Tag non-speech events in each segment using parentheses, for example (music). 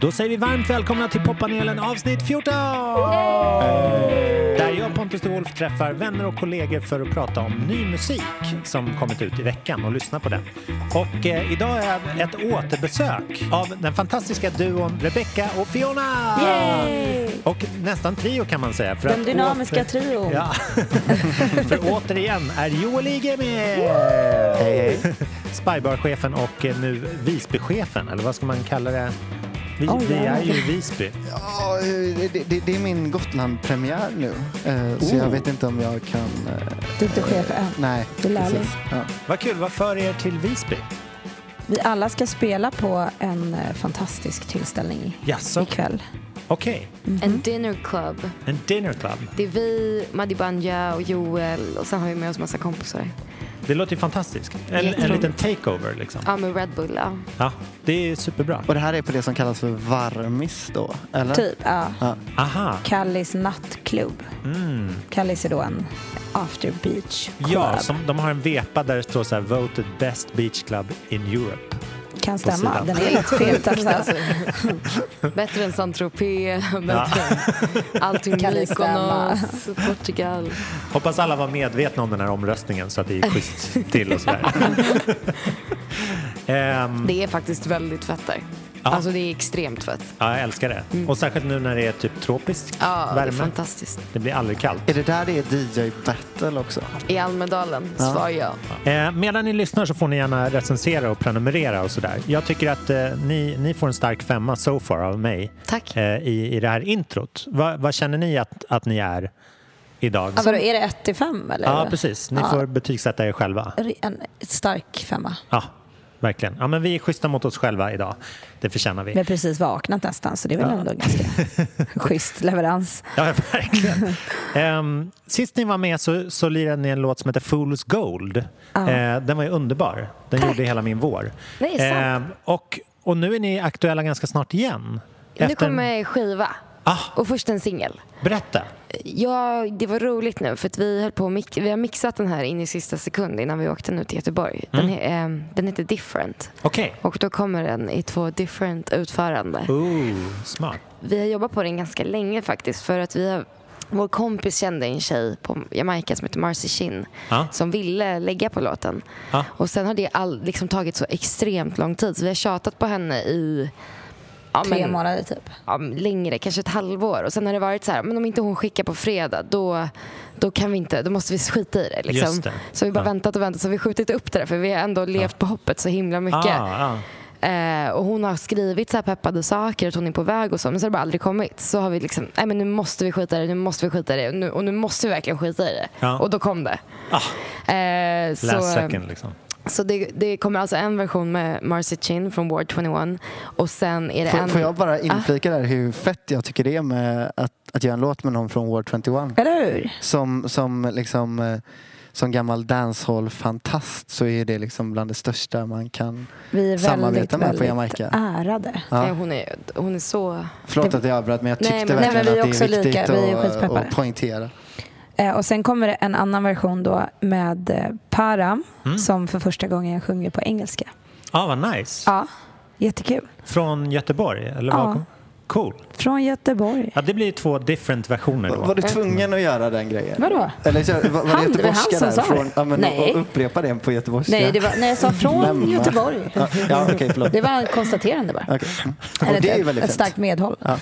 Då säger vi varmt välkomna till poppanelen avsnitt 14! Där jag, Pontus de Wolf, träffar vänner och kollegor för att prata om ny musik som kommit ut i veckan och lyssna på den. Och eh, idag är ett återbesök av den fantastiska duon Rebecca och Fiona! Yay! Och nästan trio kan man säga. För Den att dynamiska åter- trion. Ja. (laughs) för återigen är Joel Ige med! Hej, hej. Spybar-chefen och eh, nu Visby-chefen, eller vad ska man kalla det? Vi, Oj, vi är ju i Visby. Ja, det, det, det är min Gotland-premiär nu. Eh, Så Oh. jag vet inte om jag kan... eh, Du är inte chef än. Nej, Du är lärling. precis. Ja. Vad kul, vad för er till Visby? Vi alla ska spela på en eh, fantastisk tillställning Jaså? ikväll. Okej, En dinner club. en dinner club. Det är vi, Madi Banja och Joel och sen har vi med oss massa kompisar. Det låter ju fantastiskt. En, en liten takeover liksom. Ja, med Red Bull. Ja. Ja, det är superbra. Och det här är på det som kallas för varmis då, eller? Typ, ja. Ja. Aha. Kallis nattklubb. Mm. Kallis är då en after beach club. Ja, som, de har en vepa där det står så här Voted best beach club in Europe. Kan stämma. Den är lite feltaxad. Bättre än Saint-Tropez, bättre än allting Mykonos, Portugal. Hoppas alla var medvetna om den här omröstningen så att det gick schysst till och sådär. (laughs) Ehm, Det är faktiskt väldigt fett där. Ja. Alltså det är extremt fett. ja, jag älskar det. Och särskilt nu när det är typ tropisk Ja, det är värme. fantastiskt. Det blir aldrig kallt. Är det där det är DJ-battle också? I Almedalen, Ja. svar ja. Eh, medan ni lyssnar så får ni gärna recensera och prenumerera och sådär. Jag tycker att eh, ni, ni får en stark femma so far av mig Tack. eh, i, i det här introt. Va, vad känner ni att, att ni är idag? Ja, vadå, är det 1 till 5 eller? Ja, precis. Ni Ja. får betygsätta er själva. En stark femma. Ja, verkligen. Ja, men vi är schyssta mot oss själva idag. Det förtjänar vi. Vi har precis vaknat nästan så det är väl Ja. ändå ganska (laughs) schysst leverans. Ja, verkligen. Ehm, sist ni var med så, så lirade ni en låt som heter Fool's Gold. Ja. Eh, den var ju underbar. Den Tack. gjorde hela min vår. Nej, sant. Ehm, och, och nu är ni aktuella ganska snart igen. Nu Efter en- kommer skiva. Ah, Och först en singel. berätta. Ja, det var roligt nu för att vi höll på mix- vi har mixat den här in i sista sekund innan vi åkte nu till Göteborg. Den, Mm. he- ehm, den heter Different Okej. och då kommer den i två different utförande. Ooh, smart. Vi har jobbat på den ganska länge faktiskt för att vi har vår kompis kände en tjej på Jamaica som heter Marcy Chin Ja. som ville lägga på låten. Ja. Och sen har det all, liksom tagit så extremt lång tid så vi har tjatat på henne i ja, Tre men- månader typ. ja, längre, kanske ett halvår. Och sen har det varit så här, men om inte hon skickar på fredag då, då kan vi inte, då måste vi skita i det. Liksom. Just det. Så vi bara Ja. väntat och väntat, så vi skjutit upp det där för vi har ändå levt på hoppet så himla mycket. Ah, ah. Eh, och hon har skrivit så här peppade saker att hon är på väg och så, men så har det bara aldrig kommit. Så har vi liksom, nej men nu måste vi skita i det, nu måste vi skita i det och nu, och nu måste vi verkligen skita i det. Ja. Och då kom det. Ah, Eh, last så, second liksom. Så det, det kommer alltså en version med Marcy Chin från Ward 21 och sen är det Får, en... får jag bara inflika där hur fett jag tycker det är med att, att göra en låt med någon från War 21? Eller hur? Som, som liksom... eh, Som gammal dancehall-fantast så är det liksom bland det största man kan... Vi är Samarbeta väldigt, med på väldigt Jamaica. ärade. Nej, Ja. hon, är, hon är så... Förlåt att jag avbröt men jag Nej, tyckte men- Nej, men verkligen vi är att det är lika. viktigt Vi är att, att poängtera. Eh, och sen kommer det en annan version då med eh, Param Mm. som för första gången sjunger på engelska. Ah, vad nice. Ja, jättekul. Från Göteborg? Eller Ja. Cool. Från Göteborg. Ja, det blir två different versioner då. Var du tvungen att göra den grejen? Vadå? Eller var, var Han, det det var han göteborgska som där? Från, ja, men, Nej. och upprepa det på göteborgska. Nej, det var, nej, jag sa (laughs) från Lämna. Göteborg. Ja, ja okej, förlåt. Det var ett konstaterande bara. Mm. Eller Och det är ju ett, väldigt ett fint. starkt medhåll. Ja.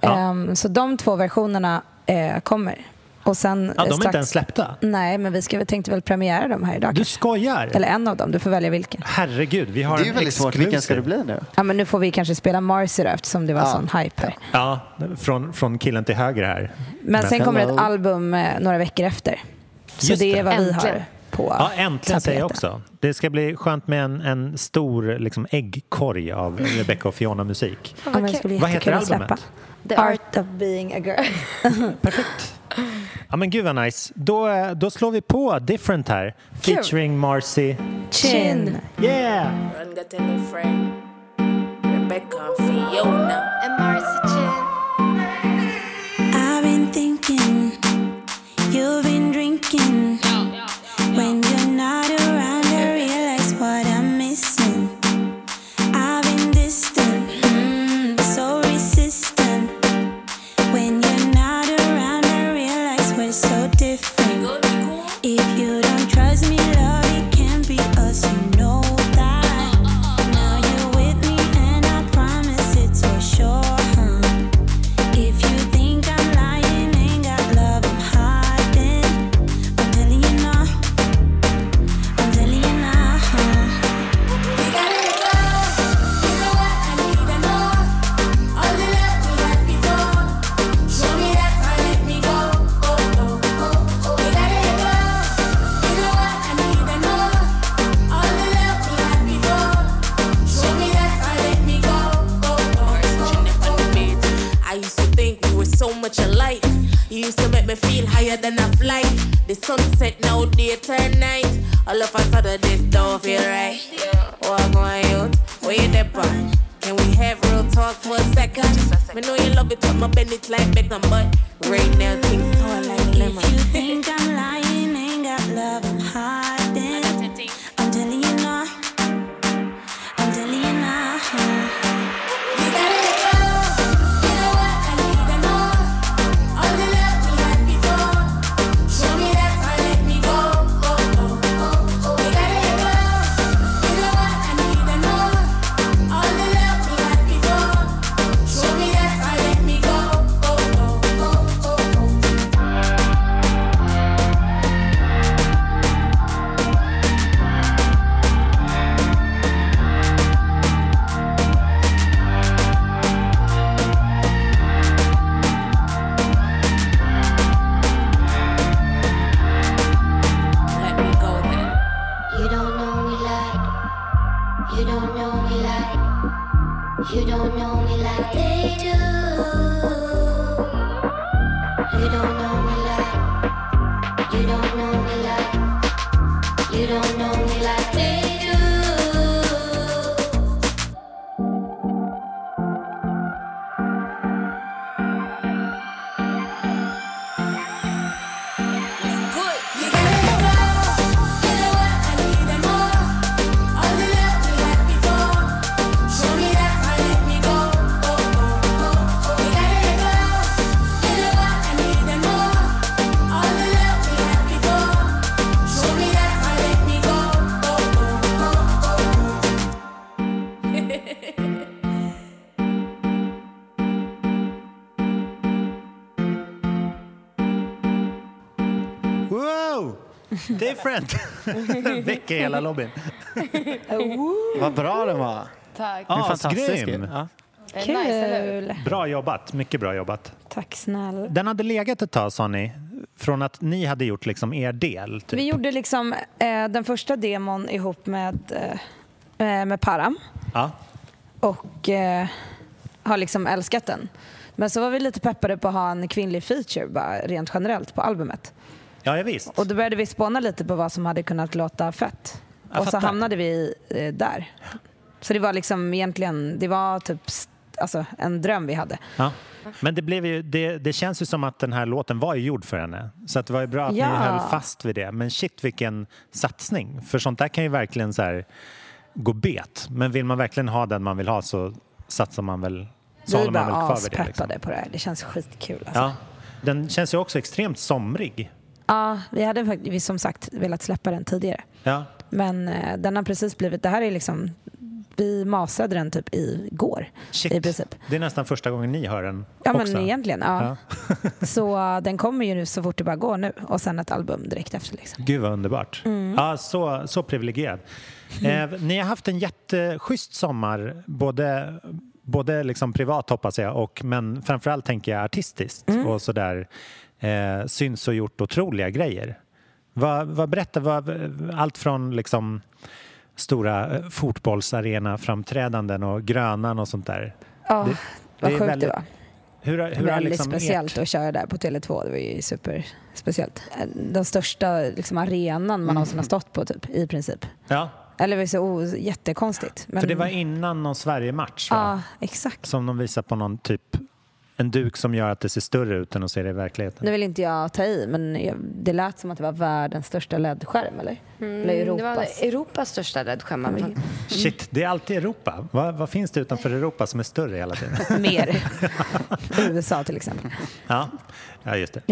Ja. Ehm, så de två versionerna eh, kommer. Och sen Ja, de eh, är strax... inte ens släppta. Nej, men vi ska, vi tänkte väl premiera dem här idag. Du kanske. skojar? Eller en av dem, du får välja vilken. Herregud, vi har Det är ju en väldigt svårt. Vilken ska det bli nu? Ja, men nu får vi kanske spela Marcy då eftersom det var Ja. sån hype här. Ja, från, från killen till höger här. Men sen kommer ett Hello. album eh, några veckor efter. Så Just det det. är vad vi Äntligen. har på Ja, äntligen säger jag också. Det ska bli skönt med en, en stor liksom, äggkorg av Rebecca och Fiona-musik. Men det bli Vad heter albumet? släppa. The Art. Of being a girl. (laughs) Perfekt. Ja men gud vad nice. Då, då slår vi på Different här. Kul. Featuring Marcy. Chin. Yeah! Rebecca Fiona. And Marcy Chin. Used to make me feel higher than a flight. The sunset now day turn night. All of a sudden this don't feel right. What going youth? Where you on? Can we have real talk for a second? Me know you love it, but my bend it like Beckham, but right now things sour like lemon. If you think I'm lying, ain't got love, I'm hiding. You don't know me like they do. Different! Väck i hela lobbyn. Vad bra den var. Tack. Den är fantastisk. grym. Ja. Nice? Kul! Bra jobbat, mycket bra jobbat. Tack snälla. Den hade legat ett tag sa ni, från att ni hade gjort liksom er del. Typ. Vi gjorde liksom eh, den första demon ihop med, eh, eh, med Param Ja. och eh, har liksom älskat den. Men så var vi lite peppade på att ha en kvinnlig feature bara rent generellt på albumet. Ja, ja, visst. Och då började vi spåna lite på vad som hade kunnat låta fett. Jag och så fattar. hamnade vi eh, där. Så det var liksom egentligen, det var typ alltså, en dröm vi hade. Ja. Men det, blev ju, det, det känns ju som att den här låten var ju gjord för henne. Så att det var ju bra att Ja. ni höll fast vid det. Men shit vilken satsning. För sånt där kan ju verkligen så här gå bet. Men vill man verkligen ha den man vill ha så satsar man väl, så vi håller man väl var kvar vid det. aspeppade Liksom. på det här. Det känns skitkul. Alltså. Ja. Den känns ju också extremt somrig. Ja, vi hade faktiskt vi som sagt velat släppa den tidigare. Ja. Men eh, den har precis blivit, det här är liksom, vi masade den typ igår Shit. i princip. Det är nästan första gången ni hör den Ja också. men egentligen, ja. (laughs) så eh, den kommer ju nu så fort det bara går nu och sen ett album direkt efter liksom. Gud vad underbart. Mm. Ja, så, så privilegierad. Eh, ni har haft en jätteschysst sommar, både, både liksom privat hoppas jag, och, men framförallt tänker jag artistiskt Mm. och sådär eh, syns och gjort otroliga grejer. Vad, vad berätta, vad, allt från liksom stora eh, fotbollsarena-framträdanden och Grönan och sånt där. Ja, Det- vad det sjukt väldigt- det var. Hur, hur Väldigt liksom speciellt ert- att köra där på Tele2. Det var ju superspeciellt. Eh, Den största liksom, arenan man någonsin har stått på typ, i princip. Ja, Eller det var så oh, jättekonstigt. Men, för det var innan någon Sverige-match va? Ja, exakt. Som de visar på någon typ en duk som gör att det ser större ut än att se det i verkligheten. Nu vill inte jag ta i, men det lät som att det var världens största LED-skärm, eller? eller Mm, Det var Europas. Europas största räddskärm. (laughs) Shit, det är alltid Europa. Vad, vad finns det utanför Europa som är större hela tiden? Mer. (laughs) (laughs) USA till exempel. Ja, ja just det.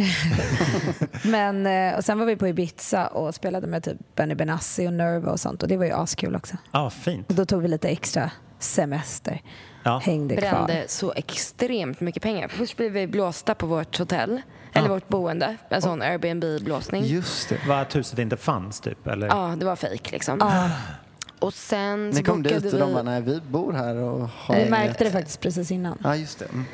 (laughs) Men, eh, och sen var vi på Ibiza och spelade med typ Benny Benassi och Nerva och sånt och det var ju askul också. Ja, fint. Och då tog vi lite extra semester. Ja. Hängde kvar. brände så extremt mycket pengar. Först blev vi blåsta på vårt hotell, eller vårt boende. En sån Airbnb-blåsning. Just det. Var att huset inte fanns typ? Eller? Ja, det var fejk liksom. Ja, Och sen Ni kom dit och vi... de bara, nej vi bor här och har vi inget." märkte det faktiskt precis innan. Ja, just det. Mm.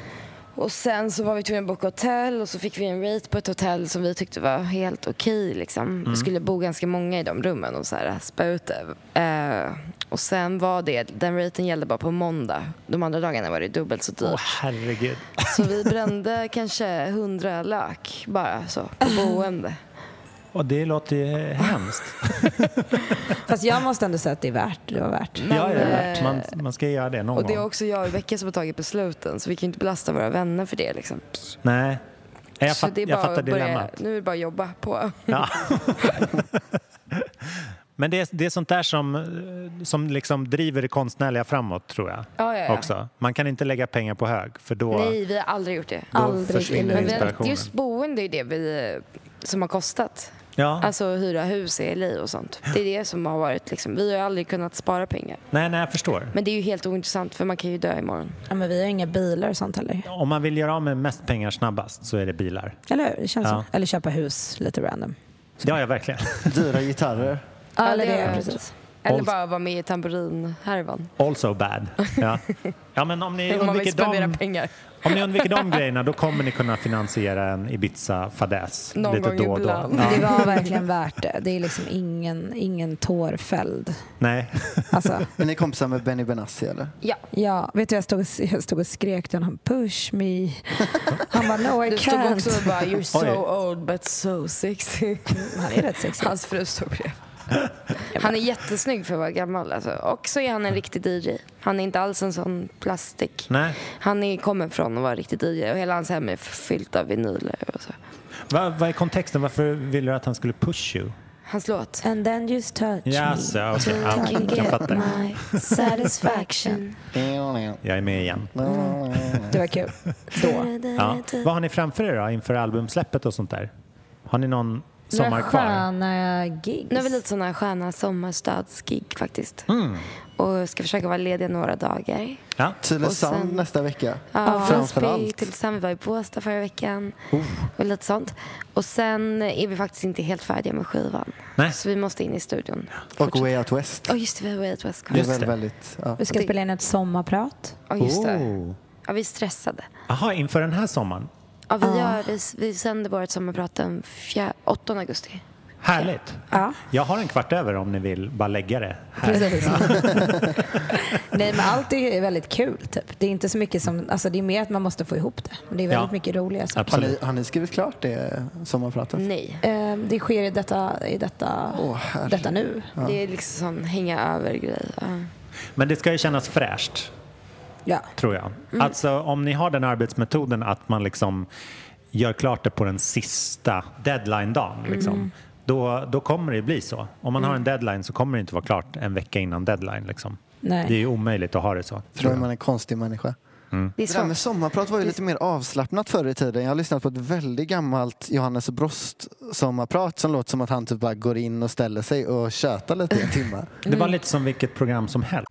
Och sen så var vi tvungna att boka hotell och så fick vi en rate på ett hotell som vi tyckte var helt okej. liksom. Vi skulle bo ganska många i de rummen och så här spä ut det. Eh, och sen var det, den raten gällde bara på måndag. De andra dagarna var det dubbelt så dyrt. Åh herregud. Så vi brände kanske hundra lök bara så på (laughs) boende. Och det låter ju hemskt. (laughs) Fast jag måste ändå säga att det är värt det. var värt. Men, ja, ja, eh, man, man ska göra det någon Och det är gång. också jag och Rebecka som har tagit besluten så vi kan ju inte belasta våra vänner för det. Liksom. Nej. Jag, så fatt, det är jag bara fattar att börja, dilemmat. nu är det bara att jobba på. Ja. (laughs) (laughs) Men det är, det är sånt där som, som liksom driver det konstnärliga framåt, tror jag. Ja, ja, ja. Också. Man kan inte lägga pengar på hög, för då, Nej, vi har aldrig gjort det. då Aldrig försvinner Men inspirationen. just boende är det vi, som har kostat. Ja. Alltså hyra hus i LA och sånt. Det är det som har varit liksom. Vi har aldrig kunnat spara pengar. Nej, nej, jag förstår. Men det är ju helt ointressant för man kan ju dö imorgon. Ja, men vi har inga bilar och sånt heller. Om man vill göra av med mest pengar snabbast så är det bilar. Eller hur? Det känns Ja. så. Eller köpa hus lite random. Ja, ja verkligen. Dyra gitarrer. Ja, eller det det, är- precis. Eller bara vara med i tamburinhärvan. Also bad. Ja. (laughs) ja, men om ni undviker de, pengar. om ni undviker de (laughs) grejerna då kommer ni kunna finansiera en Ibiza-fadäs Någon lite gång då och då. Ja. Det var verkligen värt det. Det är liksom ingen, ingen tår fälld. Nej. Alltså, (laughs) Men ni är kompisar med Benny Benassi eller? Ja. ja, vet du, jag stod, jag stod och skrek till honom, push me. Han bara, no I Du stod can't. också och bara “You're so Oj. old but so sexy”. Han är rätt sexig. Hans fru stod bredvid. (laughs) Han är jättesnygg för att vara gammal. Alltså. Och så är han en riktig DJ. Han är inte alls en sån plastik. Nej. Han är, kommer från att vara riktig DJ och hela hans hem är fyllt av vinyler. Och så. Vad vad är kontexten? Varför ville du att han skulle push you? Hans låt. And then just touch Jaså, me. okej. Ja, I can jag get my satisfaction. (laughs) Jag är med igen. Det var kul. Då. (laughs) Ja. Vad har ni framför er då inför albumsläppet och sånt där? Har ni någon sommar kvar? sköna gigs. Nu har vi lite sådana sköna sommarstödsgig faktiskt. Mm. Och ska försöka vara lediga några dagar. Ja. Tylösand sen- nästa vecka. Ja, Visby Sen vi var i Båstad förra veckan. Och lite sånt. Och sen är vi faktiskt inte helt färdiga med skivan. Nej. Så vi måste in i studion. Och Way Out West. Ja, just det. Vi har Way Out West kvar. Just det. väldigt... Ja. Vi ska spela in ett sommarprat. Ja, just det. Oh. Ja, vi är stressade. Jaha, inför den här sommaren? Ja, vi, gör, vi, vi sänder vårt sommarprat den 4, 8 augusti. Härligt. Ja, Jag har en kvart över om ni vill bara lägga det här. precis. (laughs) Nej, men allt är väldigt kul. Typ. Det är inte så mycket som, alltså det är mer att man måste få ihop det. Men det är väldigt Ja. mycket roliga saker. Har, Absolut. ni, har ni skrivit klart det sommarpratet? Nej. Eh, Det sker i detta, i detta, herregud. detta nu. Det är liksom sån hänga över-grej. Ja. Men det ska ju kännas fräscht, Ja. tror jag. Mm. Alltså om ni har den arbetsmetoden att man liksom gör klart det på den sista deadline-dagen. Liksom, Mm. då, då kommer det bli så. Om man har en deadline så kommer det inte vara klart en vecka innan deadline. Liksom. Nej. Det är ju omöjligt att ha det så. Tror man är en konstig människa. Det är Det där med sommarprat var ju lite mer avslappnat förr i tiden. Jag har lyssnat på ett väldigt gammalt Johannes Brost sommarprat som låter som att han typ bara går in och ställer sig och tjötar lite i en timme. Det var lite som vilket program som helst.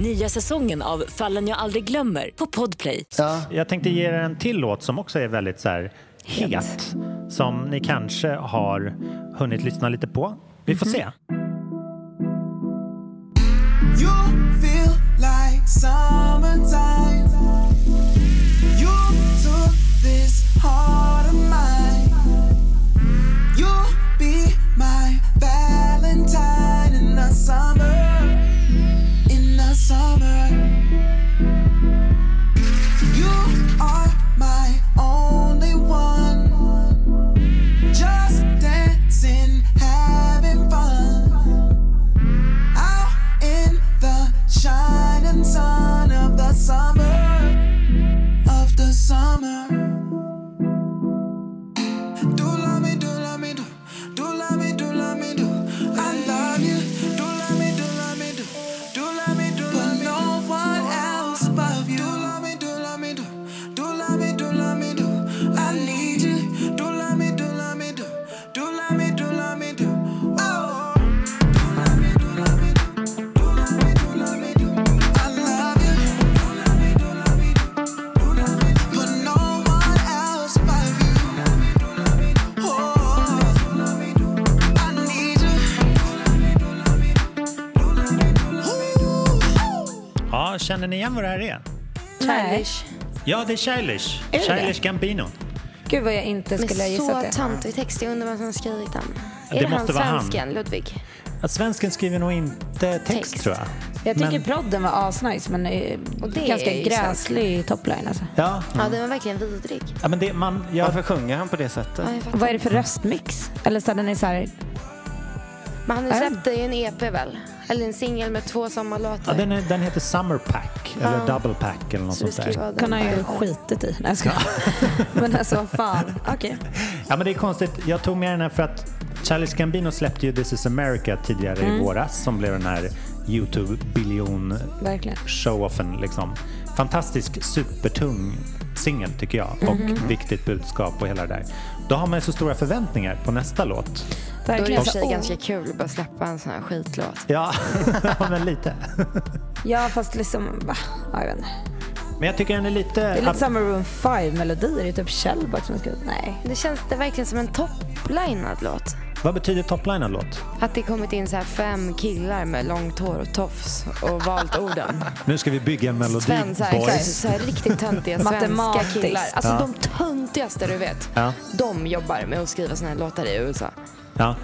Nya säsongen av Fallen jag aldrig glömmer på Podplay. Ja, Jag tänkte ge er en till låt som också är väldigt så här het. Som ni kanske har hunnit lyssna lite på. Vi får se. You feel like summertime. You took this heart of mine. You'll be my Valentine in the summer. In the summer. Känner ni igen vad det här är? Childish. Ja, det är Childish. Är det Childish Gambino. Gud vad jag inte skulle ha gissat så det. töntig text. Jag undrar vem som har skrivit den. Det är det måste han vara han. svensken, Ludvig? Att svensken skriver nog inte text, Text. tror jag. Jag tycker Men- prodden var asnice men eh, Och det ganska är gräslig topline alltså. Ja, Ja, den var verkligen vidrig. ja men det, man, jag, Varför sjunger han på det sättet? Ja. Vad är det för röstmix? Eller så den är så här, Men han släppte ju en EP väl? Eller en singel med två sommarlåtar. ja, den, är, den heter Summer Pack, eller Ja. Double Pack eller något Så sånt där. den kan han ju skitit i. Nej, jag. (laughs) Men alltså vad fan. Okej. Ja, men det är konstigt. Jag tog med den här för att Charles Gambino släppte ju This is America tidigare i våras som blev den här YouTube-biljon Verkligen. showoffen. Liksom. Fantastisk, supertung singel tycker jag och viktigt budskap och hela det där. Då har man ju så stora förväntningar på nästa låt. Då är det i och för sig Så- ganska kul att bara släppa en sån här skitlåt. (laughs) Ja, men lite. Ja fast liksom, va? Ja, jag vet inte. Men jag tycker den är lite... Det är lite som Maroon 5-melodier. Det är typ Shellback som skrivit. Nej. Det känns det verkligen som en topplinad låt. Vad betyder toplinad låt? Att det kommit in så här fem killar med långt hår och tofs och valt orden. Nu ska vi bygga en melodi, Sven, så här, boys. så här riktigt töntiga svenska killar. Alltså Ja. de töntigaste du vet. Ja, De jobbar med att skriva såna här låtar i USA. Ja.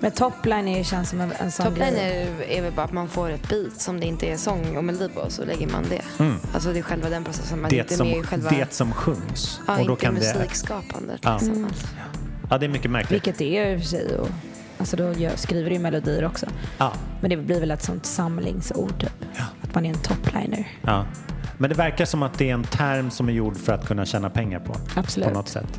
Men topline är ju känns som en, en sån Topline grej. är, är väl bara att man får ett beat som det inte är sång och melodi på så lägger man det. Alltså det är själva den processen. Man är Det, inte som, med själva... det som sjungs. ja, och då inte kan det, musikskapandet. Ja. Liksom. Mm. ja, det är mycket märkligt. Vilket det är i och för sig. Och, alltså då gör, skriver du ju melodier också. Ja, Men det blir väl ett sånt samlingsord typ. Att man är en topliner. ja. Men det verkar som att det är en term som är gjord för att kunna tjäna pengar på. Absolut. På något sätt.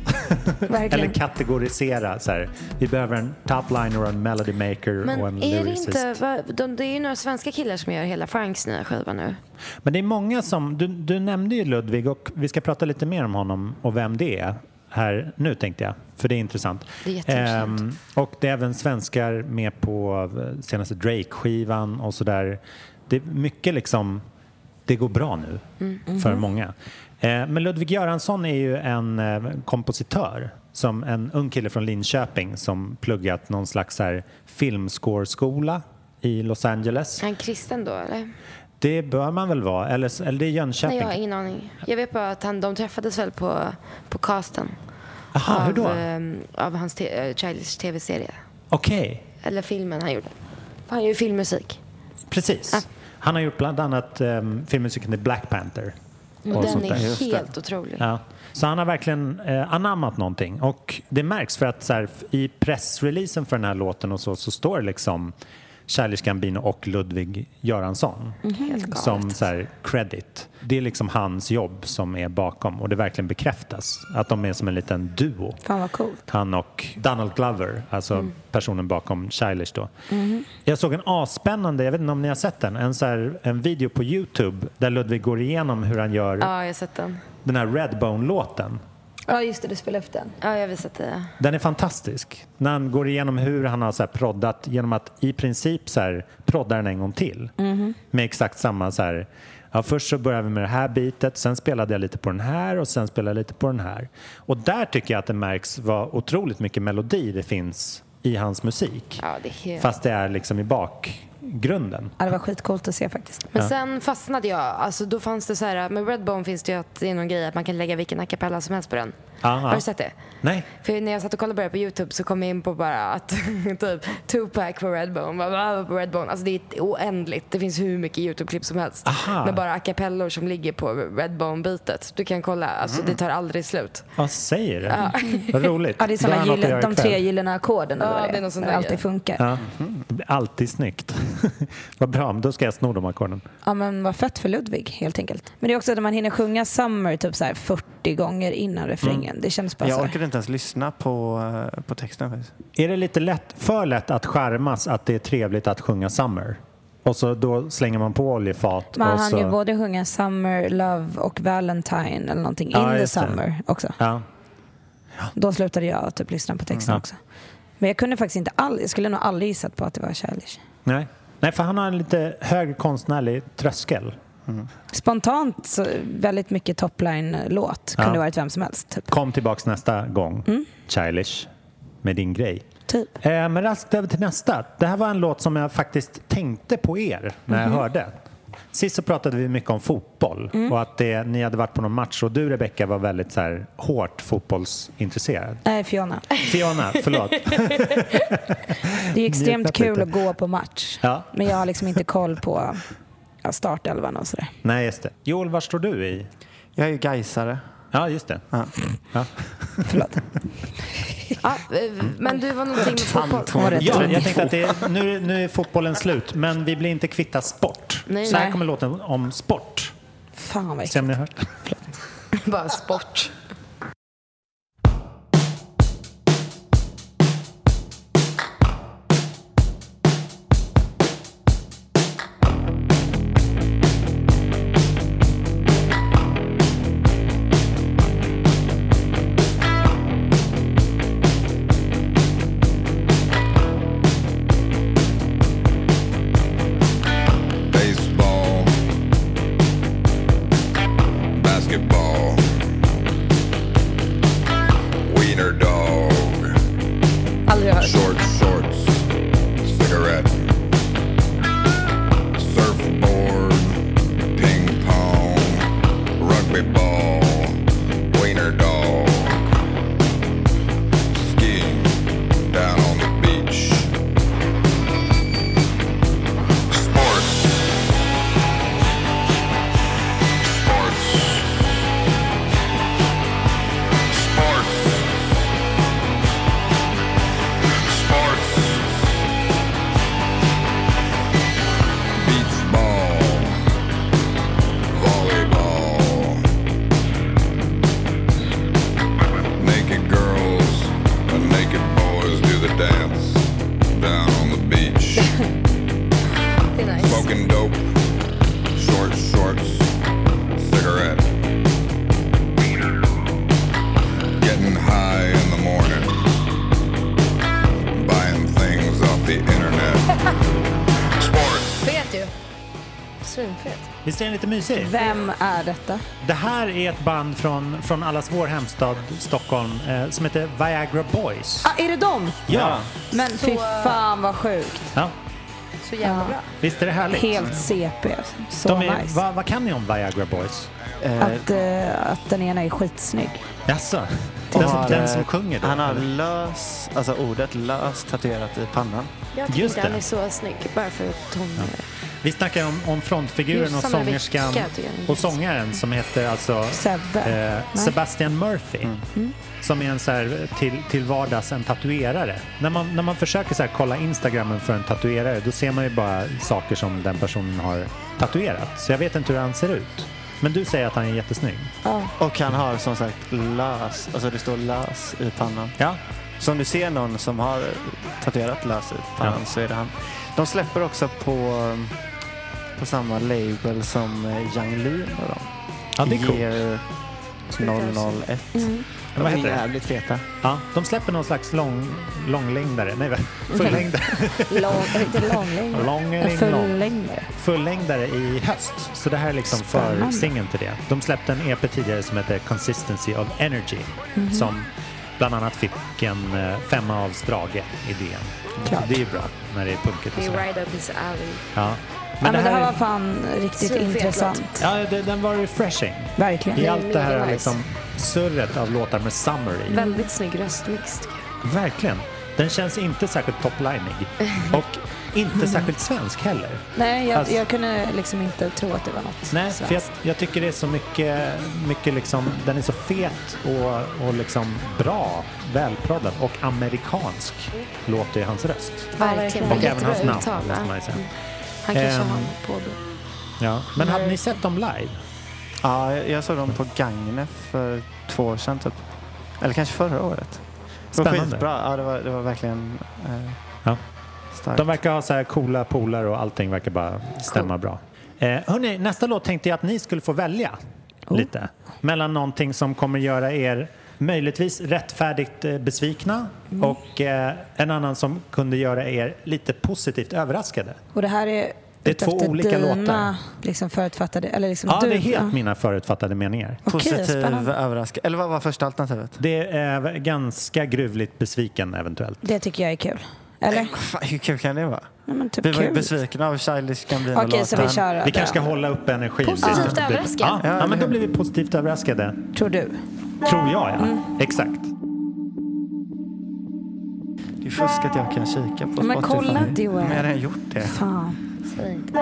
(laughs) Eller kategorisera. Så här. Vi behöver en topliner och en melody maker och en Men är det lyricist. inte... va- De, det är ju några svenska killar som gör hela Franks nya skiva nu. Men det är många som, du, du nämnde ju Ludvig och vi ska prata lite mer om honom och vem det är här nu tänkte jag, för det är intressant. Det är jätteintressant. Ehm, och det är även svenskar med på eh, senaste Drake-skivan och sådär. Det är mycket liksom, det går bra nu Mm. för många. Eh, men Ludvig Göransson är ju en eh, kompositör som en ung kille från Linköping som pluggat någon slags här filmscoreskola i Los Angeles. Är han kristen då eller? Det bör man väl vara, eller, eller det är Jönköping. Nej, jag har ingen aning. Jag vet bara att han, de träffades väl på, på casten. Aha, hur av, då? ehm, av hans te, eh, Childish tv-serie. Okej, Eller filmen han gjorde. Han gör ju filmmusik. precis. Ah. Han har gjort bland annat um, filmmusiken till Black Panther. Och och den är helt otrolig. Ja. Så han har verkligen eh, anammat någonting. Och det märks för att så här, i pressreleasen för den här låten och så, så står det liksom Charles Gambino och Ludvig Göransson galet. som så här, credit. Det är liksom hans jobb som är bakom och det verkligen bekräftas att de är som en liten duo. Fan vad coolt. Han och Donald Glover, alltså personen bakom Childish då. Jag såg en asspännande, jag vet inte om ni har sett den, en, så här, en video på Youtube där Ludvig går igenom hur han gör Ja, jag sett den. den här Redbone-låten. Ja just det, du spelade upp den. Ja, jag har visat det. Den är fantastisk. När han går igenom hur han har så här proddat genom att i princip så här prodda den en gång till. Med exakt samma så här. Ja, först så började vi med det här bitet, sen spelade jag lite på den här och sen spelade jag lite på den här. Och där tycker jag att det märks vad otroligt mycket melodi det finns i hans musik. Ja, det är helt... Fast det är liksom i bakgrunden. Ja, det var skitcoolt att se faktiskt. Men sen fastnade jag. Alltså, då fanns det så här, med Redbone finns det ju att det är någon grej att man kan lägga vilken a cappella som helst på den. Ja, Har ja. du sett det? Nej, För när jag satt och kollade på det på Youtube så kom jag in på bara att (laughs) typ Tupac på Redbone, på Redbone. Alltså det är oändligt. Det finns hur mycket Youtube-klipp som helst. Aha. Med bara a cappellor som ligger på Redbone-bitet. Du kan kolla, alltså det tar aldrig slut. vad säger du? (laughs) Vad roligt. Ja, det är såna något gyllene, de tre gyllene ackorden. Ja, det är någon sån det där alltid funkar. Ja. Ja, blir alltid snyggt. (laughs) vad bra, då ska jag sno de ackorden. men vad fett för Ludvig helt enkelt. Men det är också att man hinner sjunga Summer typ så här 40 gånger innan refrängen. Det känns bara så Jag här. orkade inte ens lyssna på, eh, på texten faktiskt. Är det lite lätt, för lätt att skärmas att det är trevligt att sjunga Summer? Och så då slänger man på oljefat Man och hann så... ju både sjunga Summer, Love och Valentine eller någonting. Ja, In the just det. Summer också. Ja. Då slutade jag typ lyssna på texten Ja. också. Men jag kunde faktiskt inte all, jag skulle nog aldrig gissat på att det var Childish. Nej. Nej, för han har en lite hög konstnärlig tröskel. Spontant så väldigt mycket topline-låt. Ja. Kunde varit vem som helst. Typ. Kom tillbaks nästa gång, Mm. Childish, med din grej. typ. Eh, men raskt över till nästa. Det här var en låt som jag faktiskt tänkte på er när Mhm. jag hörde. Sist så pratade vi mycket om fotboll Mm. och att det, ni hade varit på någon match och du Rebecca var väldigt så här, hårt fotbollsintresserad. Nej, Fiona. Fiona, förlåt. (laughs) Det är extremt kul lite. att gå på match. Ja. Men jag har liksom inte koll på ja, startelvan och sådär. Nej, just det. Joel, var står du i? Jag är ju gaisare. Ja, just det. Ja. Ja. (laughs) Ja, eh, men du var någonting med fotboll. Ja, jag tänkte att det är, nu, är- nu är fotbollen slut, men vi blir inte kvitta sport. Nej, Så här nej. kommer låten om sport. Fan vad Se om ni har hört. (laughs) Bara sport. Visst är den lite mysig? Vem är detta? Det här är ett band från, från allas vår hemstad Stockholm eh, som heter Viagra Boys. Ah, är det dem? Ja, Men fy fan vad sjukt. ja. Så jävla Ja. bra. visst är det härligt? Helt CP. Så De är, nice. vad, vad kan ni om Viagra Boys? Eh, Att, eh, att den ena är skitsnygg. Jaså? Den, har, den eh, som sjunger då? Han har lös, alltså ordet lös tatuerat i pannan. Jag tycker Just han det. är så snygg bara för att hon Vi snackar om, om frontfiguren och sångerskan och sångaren som heter alltså Sebbe. eh, Sebastian Murphy. Mm. Som är en så här, till, till vardags en tatuerare. När man, när man försöker så här, kolla Instagramen för en tatuerare då ser man ju bara saker som den personen har tatuerat. Så jag vet inte hur han ser ut. Men du säger att han är jättesnygg. Ja. Och han har som sagt lös, alltså det står lös i pannan. Ja, Så om du ser någon som har tatuerat lös i pannan Ja. så är det han. De släpper också på, på samma label som Young Lean och dem. ja det är coolt. Year 001. Mm. De är jävligt feta. Ja, de släpper någon slags lång, långlängdare. Nej, fullängdare. (laughs) Lång, inte långlängd. Långlängd, En lång. fullängdare. fullängdare i höst. Så det här är liksom för singeln till det. De släppte en EP tidigare som heter Consistency of Energy Mhm. som bland annat fick en eh, femma av Strage i DN. Klart. Det är ju bra när det är punkigt och Det är sådär. right up his alley. Ja. Men, ja, men det här är- var fan riktigt intressant. Ja, det, den var refreshing. Verkligen. I Det allt det här nice. liksom surret av låtar med Summer i. Väldigt snygg röstmix. Verkligen. Den känns inte särskilt toplinig. (laughs) Och inte särskilt svensk heller. Nej, jag, Alltså- jag kunde liksom inte tro att det var något Nej, för jag, svenskt. jag tycker det är så mycket, mycket liksom, den är så fet och, och liksom bra, välproddad och amerikansk låter i hans röst. Verkligen. Och även hans namn, måste man ju säga. Han kanske Ehm, har en påbrå. Ja. Men hade ni sett dem live? Ja, jag- jag såg dem på Gagne för två år sedan typ. Eller kanske förra året. Det var Spännande. skitbra. Ja, det var, det var verkligen eh, Ja. starkt. De verkar ha så här coola polare och allting verkar bara stämma bra. Eh, hörni, nästa låt tänkte jag att ni skulle få välja Oh. lite. Mellan någonting som kommer göra er möjligtvis rättfärdigt eh, besvikna Mm. och eh, en annan som kunde göra er lite positivt överraskade. Och det här är Det är två olika dina, låtar. Liksom förutfattade, eller liksom Ja, du, det är helt ja. mina förutfattade meningar. Okej, Positiv överraskning. Eller vad var första alternativet? Det är ganska gruvligt besviken eventuellt. Det tycker jag är kul. Eller? Fan, hur kul kan det vara? Ja, men typ vi var ju besvikna av Childish Gambino Okej, så vi kör Vi kanske ska hålla upp energin. Positivt lite. överraskade. Ja, ja, men då blir vi positivt överraskade. Tror du? Tror jag, ja. Mm. Exakt. Det är fusk att jag kan kika på Men Spotify. kolla inte, Joel. Men jag har redan gjort det. Fan. Säg inte.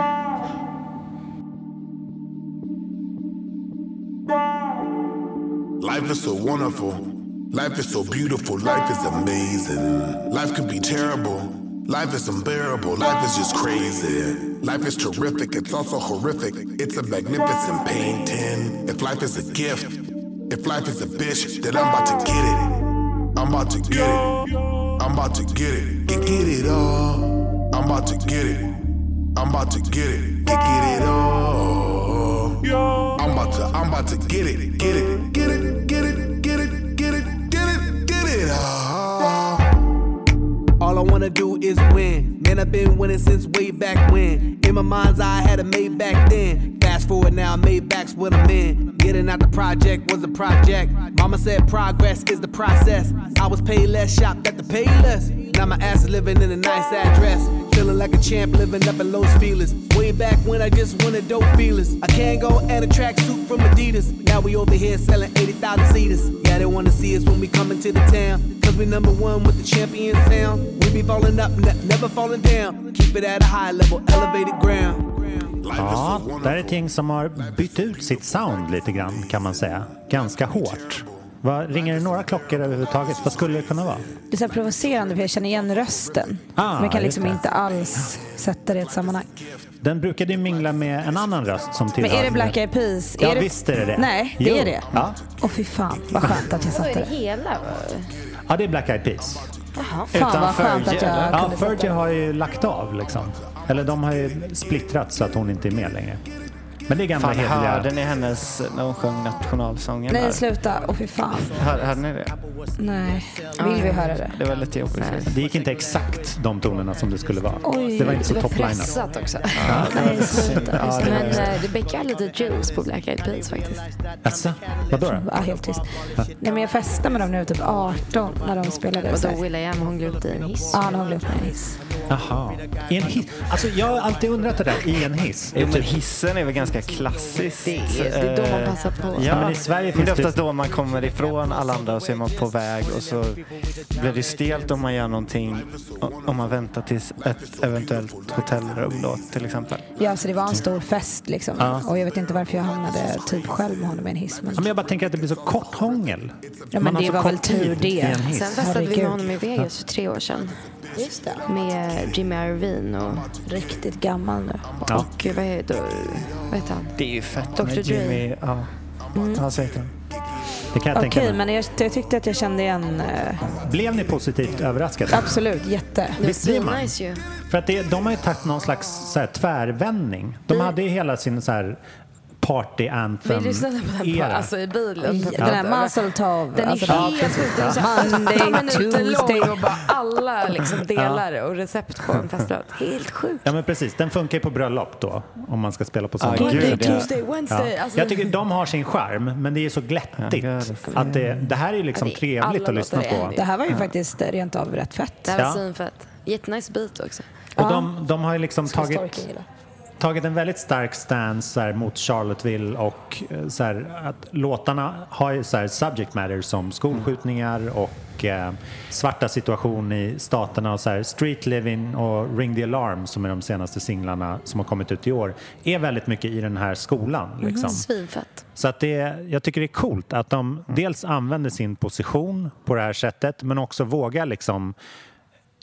Life is so wonderful. Life is so beautiful. Life is amazing. Life could be terrible. Life is unbearable. Life is just crazy. Life is terrific. It's also horrific. It's a magnificent painting. If life is a gift, if life is a bitch, then I'm about to get it. I'm about to get it. I'm about to get it. Get, get it all. I'm about to get it. I'm about to get it. Get, get it all. I'm about to, I'm about to. Get it. Get it. Get it. Get it. Wanna do is win. Man, I've been winning since way back when. In my mind's eye, I had a made back then. Fast forward now, made back's what I'm in. Getting out the project was a project. Mama said progress is the process. I was paid less, shopped at the pay less. Now my ass is living in a nice address. Feeling like a champ, living up in Los Feliz. Way back when I just wanted dope feelers. I can't go and a tracksuit from Adidas. Now we over here selling 80,000 seaters. Yeah, they wanna see us when we come into the town. Cause we number one with the champion sound. We be falling up, ne- never falling down. Keep it at a high level, elevated ground. Ja, det här är ett gäng som har bytt ut sitt sound lite grann kan man säga. Ganska hårt. Vad, ringer det några klockor överhuvudtaget? Vad skulle det kunna vara? Det är så här provocerande för jag känner igen rösten. Ah, men jag kan liksom inte alls sätta det i ett sammanhang. Den brukade ju mingla med en annan röst som Men tillhör... är det Black Eyed Peas? Ja, är det... visst är det det. Nej, det Jo. är det. Ja. Åh fy fan, vad skönt att jag är satte det det. hela? ja, det är Black Eyed Peas. Jaha. Fan vad skönt att jag Ja, Fergie har ju lagt av liksom. Eller de har ju splittrats så att hon inte är med längre. Men det är gamla Fan, hederliga... hörde ni hennes, när hon sjöng nationalsången? Nej, här? sluta. Åh fy fan. Hör, hörde ni det? Nej. Vill vi höra det? Det var lite jobbigt. Det gick inte exakt de tonerna som det skulle vara. Oj, det var inte så Det var pressat också. Ja, det Nej, sluta. Ja, det Men Rebecca har lite juice på Black Eyed Peas faktiskt. Jaså? Vadå då? Ja, helt tyst. Nej, men jag festade med dem när jag var typ 18 när de spelade. Vadå, Will.i.am upp dig i en hiss? Ja, upp mig i en hiss. Jaha. I en hiss? Alltså jag har alltid undrat det där. I en hiss? Jo, men hissen är väl ganska klassiskt. Det är- det är då man Eh, passar på. Ja, men i Sverige finns det är det- oftast då man kommer ifrån alla andra och så är man på väg och så blir det stelt om man gör någonting om man väntar tills ett eventuellt hotellrum då till exempel. Ja, så det var en stor fest liksom. Ja. Och jag vet inte varför jag hamnade typ själv med honom i en hiss. Men... Ja, men jag bara tänker att det blir så kort hångel. Ja, men Man det var väl tur det. Sen festade vi med honom i Vegas för tre år sedan. Just det. Med Jimmy Iovine och, Riktigt gammal nu. Ja. och vad, heter, vad heter han? Det är ju fett Dr. med Dre. Jimmy. Ja, Mm. han säger det. Det kan jag Okej, tänka mig. men jag, jag tyckte att jag kände igen... eh, Blev ni positivt överraskade? absolut, jätte. Visst blir man? svinnice ju. För att det, de har ju tagit någon slags så här, tvärvändning. De hade ju hela sin så här party Vi anthem lyssnade på den på, era. alltså, i bilen. Den där Muscle Tov. Den är alltså, helt sjuk. Den är så här Monday, åtta minuter Tuesday. lång och bara alla liksom (laughs) delar och recept på en festlåt. Helt sjukt. Ja men precis, den funkar ju på bröllop då om man ska spela på Ja, sådana. gud, Monday, ja. Tuesday, Wednesday. Ja. Alltså, Jag tycker de har sin charm, men det är så glättigt. Ja, det att det, det här är ju liksom Ja, är trevligt att lyssna på. Det här var ju faktiskt rent av rätt fett. det här var Ja. svinfett. Jättenice beat också. Och de, de har ju liksom tagit. Tagit en väldigt stark stance här, mot Charlottesville och eh, så här, att låtarna har ju så här, subject matter som skolskjutningar och eh, svarta situation i staterna och så här, Street Living och Ring the Alarm som är de senaste singlarna som har kommit ut i år är väldigt mycket i den här skolan. Liksom. Svinfett. Så att det, jag tycker det är coolt att de Mm. dels använder sin position på det här sättet men också vågar liksom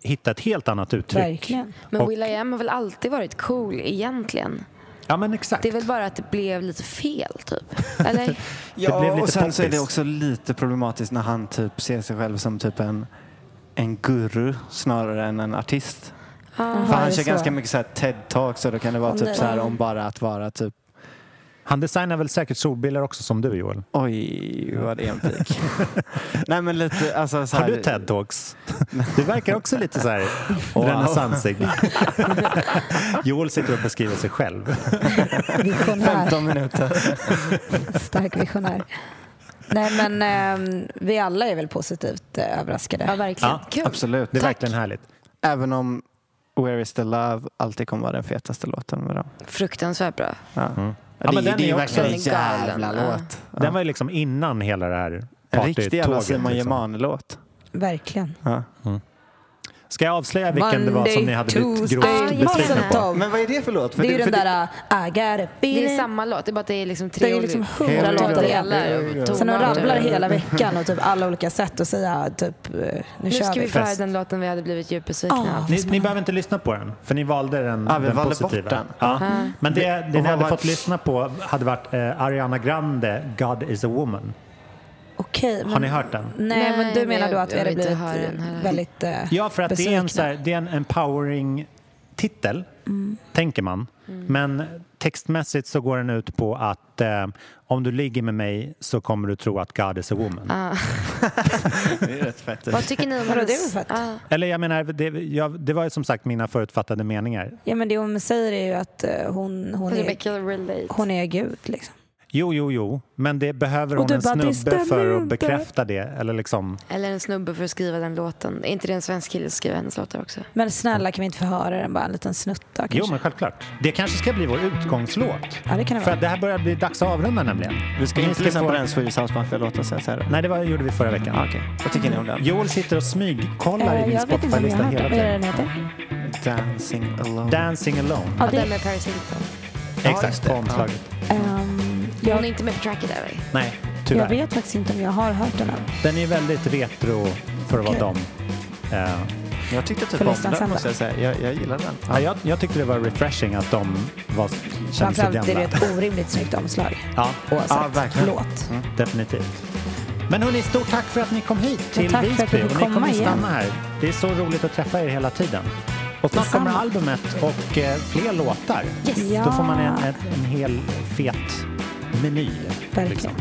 hitta ett helt annat uttryck. Verkligen. Men Och- Will.i.am har väl alltid varit cool egentligen? Ja men exakt. Det är väl bara att det blev lite fel typ? (laughs) Eller? (laughs) blev Ja, lite och sen så är det poppis. också lite problematiskt när han typ ser sig själv som typ en, en guru snarare än en artist. Aha, För han kör så. ganska mycket så här TED-talks så då kan det vara typ nej. så här om bara att vara typ Han designar väl säkert solbilar också som du Joel? oj vad det är en pik. (laughs) Nej men lite alltså så Har här, du TED-talks? Du verkar också lite så här Wow. renässansig. (laughs) Joel sitter och beskriver sig själv. Visionär. 15 minuter. Stark visionär. Nej men ehm, vi alla är väl positivt eh, överraskade. Ja, verkligen. Ja, Kul. Absolut. Det är Tack. verkligen härligt. Även om Where is the love alltid kommer vara den fetaste låten med dem. Fruktansvärt bra. Ja. Ja, det, men är- den det är också- verkligen en jävla ja. låt. Den var ju liksom innan hela det här En riktig jävla partytåget, Simon liksom. Gemane-låt. Verkligen. Ja. Ska jag avslöja vilken det var som ni hade blivit grovt besvikna på? Men vad är det för låt? För Det är ju den där uh, I got a Det är samma låt, det är bara att det är liksom tre Det är liksom hundra låtar. Sen de rabblar hela veckan och typ alla olika sätt att säga typ eh, nu, Nu kör ska vi vi. få höra den låten vi hade blivit djupt besvikna Ah. Ni, ni behöver inte lyssna på den, för ni valde den, Ja, vi den valde positiva. bort den. Ja. Men det, det ni hade fått lyssna på hade varit eh, Ariana Grande, God is a woman. Okej, men, Har ni hört den? Nej, Nej, men du men menar då att vi hade blivit höra den här. väldigt eh, Ja, för att det är, en, besvikna. så här, det är en empowering titel, Mm. tänker man. Men textmässigt så går den ut på att eh, om du ligger med mig så kommer du tro att God is a woman. Ah. (laughs) Det är rätt fett. Vad tycker ni om det är väl fett? Ah. Eller jag menar, det, jag, det var ju som sagt mina förutfattade meningar. Ja men det hon säger är ju att eh, hon, hon, är, hon är gud liksom. Jo, jo, jo, men det behöver Och hon en bara, snubbe för att inte. bekräfta det. Eller liksom, Eller en snubbe för att skriva den låten. Är inte det en svensk kille som skriver hennes låtar också? Men snälla kan vi inte få höra den bara en liten snutta kanske? jo, men självklart. Det kanske ska bli vår utgångslåt. Ja det kan det För vara. det här börjar bli dags att avrunda nämligen. Du ska inte lyssna på den Swedish House Mafia-låten så det. Nej, det var, gjorde vi förra veckan. Ah, Okej, vad tycker ni om den? Joel sitter och smygkollar i Eh, min jag vet inte om jag Spotify-lista har hela hört den. Vad är tiden. den heter? Dancing alone. Dancing alone. Ja, det, med Paris Hilton. Exakt, på omslaget. Ehm, Hon jag, är inte med på tracket där väl? Nej, jag tyvärr. vet faktiskt inte om jag har hört den än. Den är väldigt retro för att vara dem. Eh, Jag tyckte typ om den måste jag säga. Jag, jag gillar den. ja, jag, jag tyckte det var refreshing att de var, kände sig Framförallt är det ett orimligt snyggt omslag Ja, oavsett Ja, verkligen. låt. definitivt. Men hörni, stort tack för att ni kom hit till tack för att vi Visby. fick Och ni kommer komma att stanna igen. här. Det är så roligt att träffa er hela tiden. Och snart kommer albumet och eh, fler låtar. Ja. Då får man en, en, en hel fet meny. Verkligen.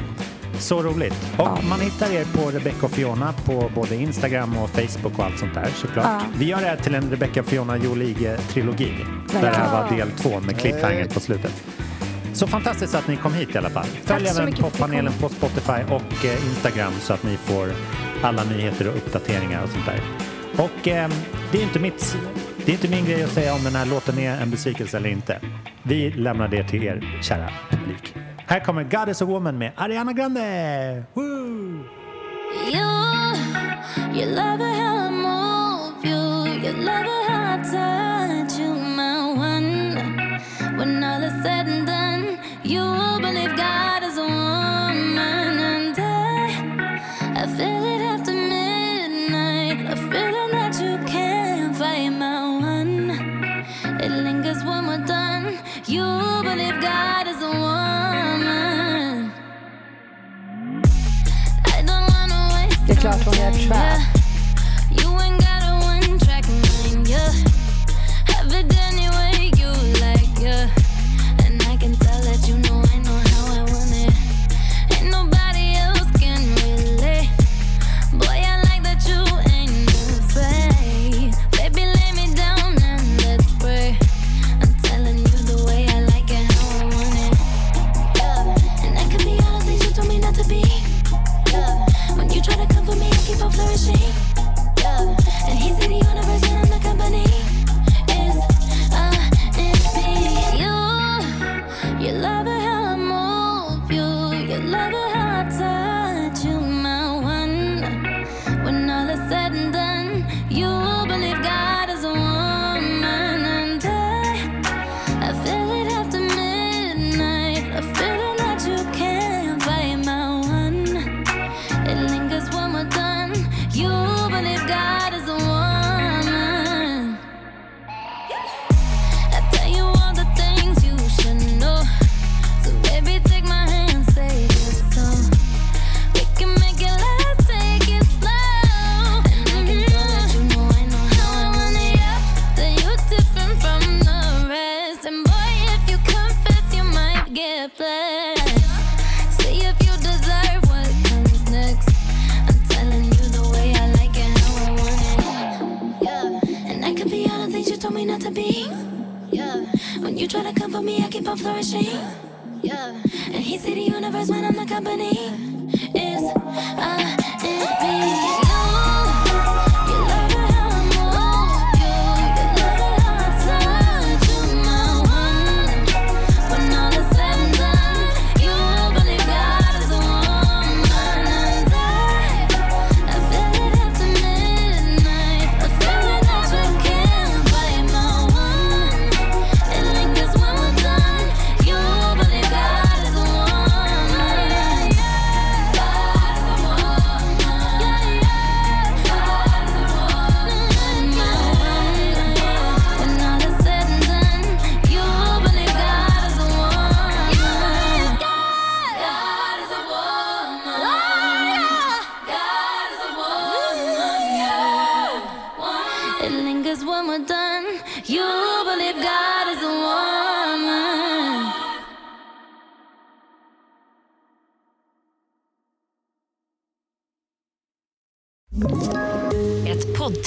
Så roligt. Och Ja. man hittar er på Rebecca och Fiona på både Instagram och Facebook och allt sånt där såklart. Ja. Vi gör det här till en Rebecca och Fiona Jolige-trilogi. Där det här var del två med cliffhanger på slutet. Så fantastiskt att ni kom hit i alla fall. Följ även poppanelen på Spotify och eh, Instagram så att ni får alla nyheter och uppdateringar och sånt där. Och eh, det är inte mitt det är inte min grej att säga om den här låten är en besvikelse eller inte. Vi lämnar det till er, kära publik. Här kommer God is a woman med Ariana Grande! Woo! You, you love how I move you. You love how I touch you, my one. When all is said and done, you